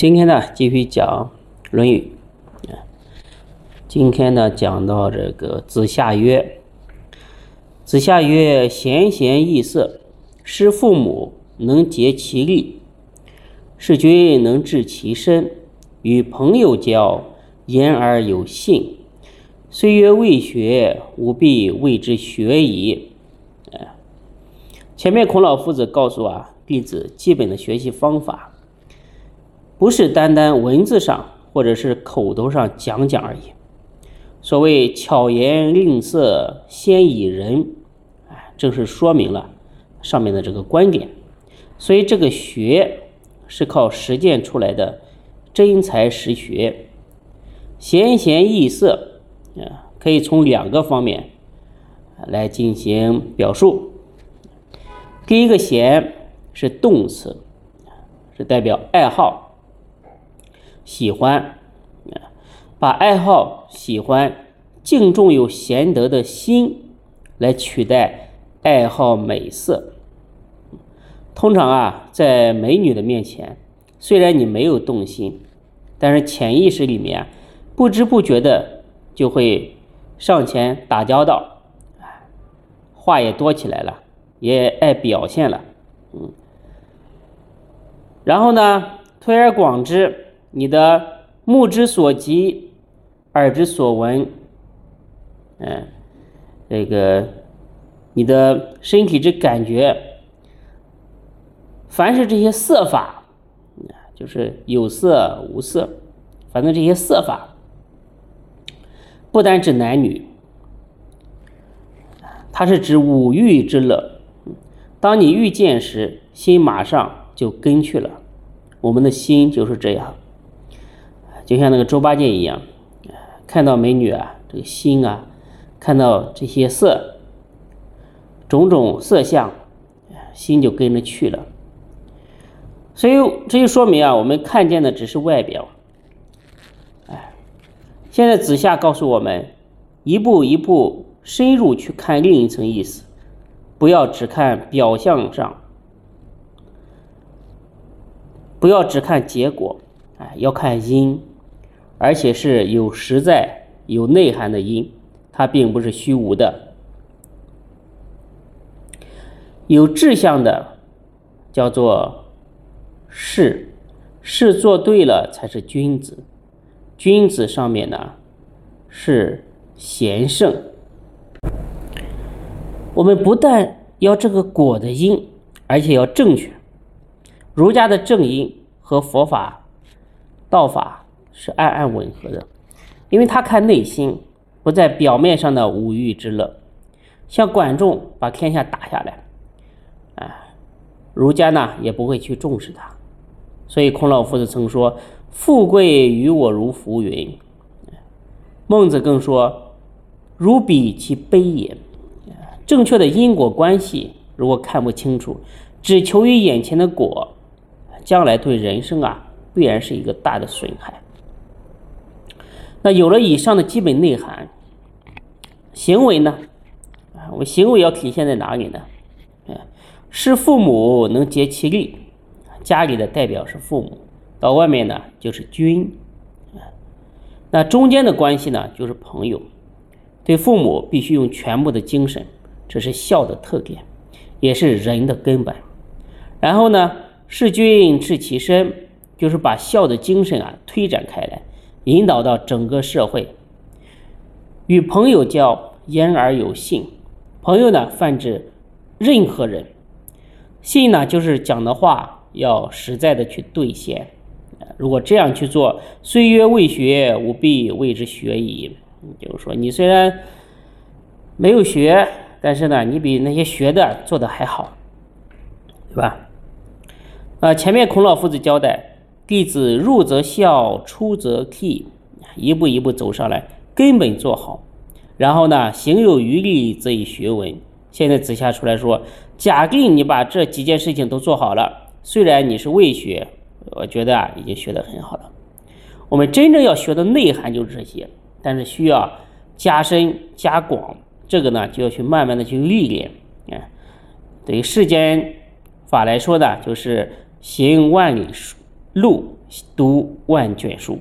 今天呢，继续讲《论语》。啊今天呢，讲到这个子夏曰：“子夏曰：贤贤易色，师父母能竭其力，事君能治其身，与朋友交，言而有信。虽曰未学，吾必谓之学矣。”哎，前面孔老夫子告诉啊弟子基本的学习方法。不是单单文字上或者是口头上讲讲而已。所谓巧言令色，先以人，哎，正是说明了上面的这个观点。所以这个学是靠实践出来的，真才实学，贤贤易色，啊，可以从两个方面来进行表述。第一个贤是动词，是代表爱好。喜欢，把爱好、喜欢、敬重有贤德的心来取代爱好美色。通常啊，在美女的面前，虽然你没有动心，但是潜意识里面不知不觉的就会上前打交道，话也多起来了，也爱表现了，嗯。然后呢，推而广之。你的目之所及，耳之所闻，嗯，这个你的身体之感觉，凡是这些色法，就是有色无色，反正这些色法，不单指男女，它是指五欲之乐。当你遇见时，心马上就跟去了。我们的心就是这样。就像那个猪八戒一样，看到美女啊，这个心啊，看到这些色，种种色相，心就跟着去了。所以这就说明啊，我们看见的只是外表。哎，现在子夏告诉我们，一步一步深入去看另一层意思，不要只看表象上，不要只看结果，哎，要看因。而且是有实在、有内涵的因，它并不是虚无的。有志向的叫做事，事做对了才是君子。君子上面呢是贤圣。我们不但要这个果的因，而且要正确。儒家的正因和佛法、道法。是暗暗吻合的，因为他看内心，不在表面上的五欲之乐。像管仲把天下打下来，哎，儒家呢也不会去重视他。所以孔老夫子曾说：“富贵于我如浮云。”孟子更说：“如彼其悲也。”正确的因果关系如果看不清楚，只求于眼前的果，将来对人生啊必然是一个大的损害。那有了以上的基本内涵，行为呢？啊，我行为要体现在哪里呢？啊，是父母能竭其力，家里的代表是父母，到外面呢就是君，啊，那中间的关系呢就是朋友，对父母必须用全部的精神，这是孝的特点，也是人的根本。然后呢，事君治其身，就是把孝的精神啊推展开来。引导到整个社会，与朋友交，言而有信。朋友呢，泛指任何人；信呢，就是讲的话要实在的去兑现。如果这样去做，虽曰未学，吾必谓之学矣。就是说，你虽然没有学，但是呢，你比那些学的做的还好，对吧？啊，前面孔老夫子交代。弟子入则孝，出则悌，一步一步走上来，根本做好。然后呢，行有余力则以学文。现在子夏出来说，假定你把这几件事情都做好了，虽然你是未学，我觉得啊，已经学得很好了。我们真正要学的内涵就是这些，但是需要加深加广，这个呢就要去慢慢的去历练。啊，对于世间法来说呢，就是行万里路读万卷书。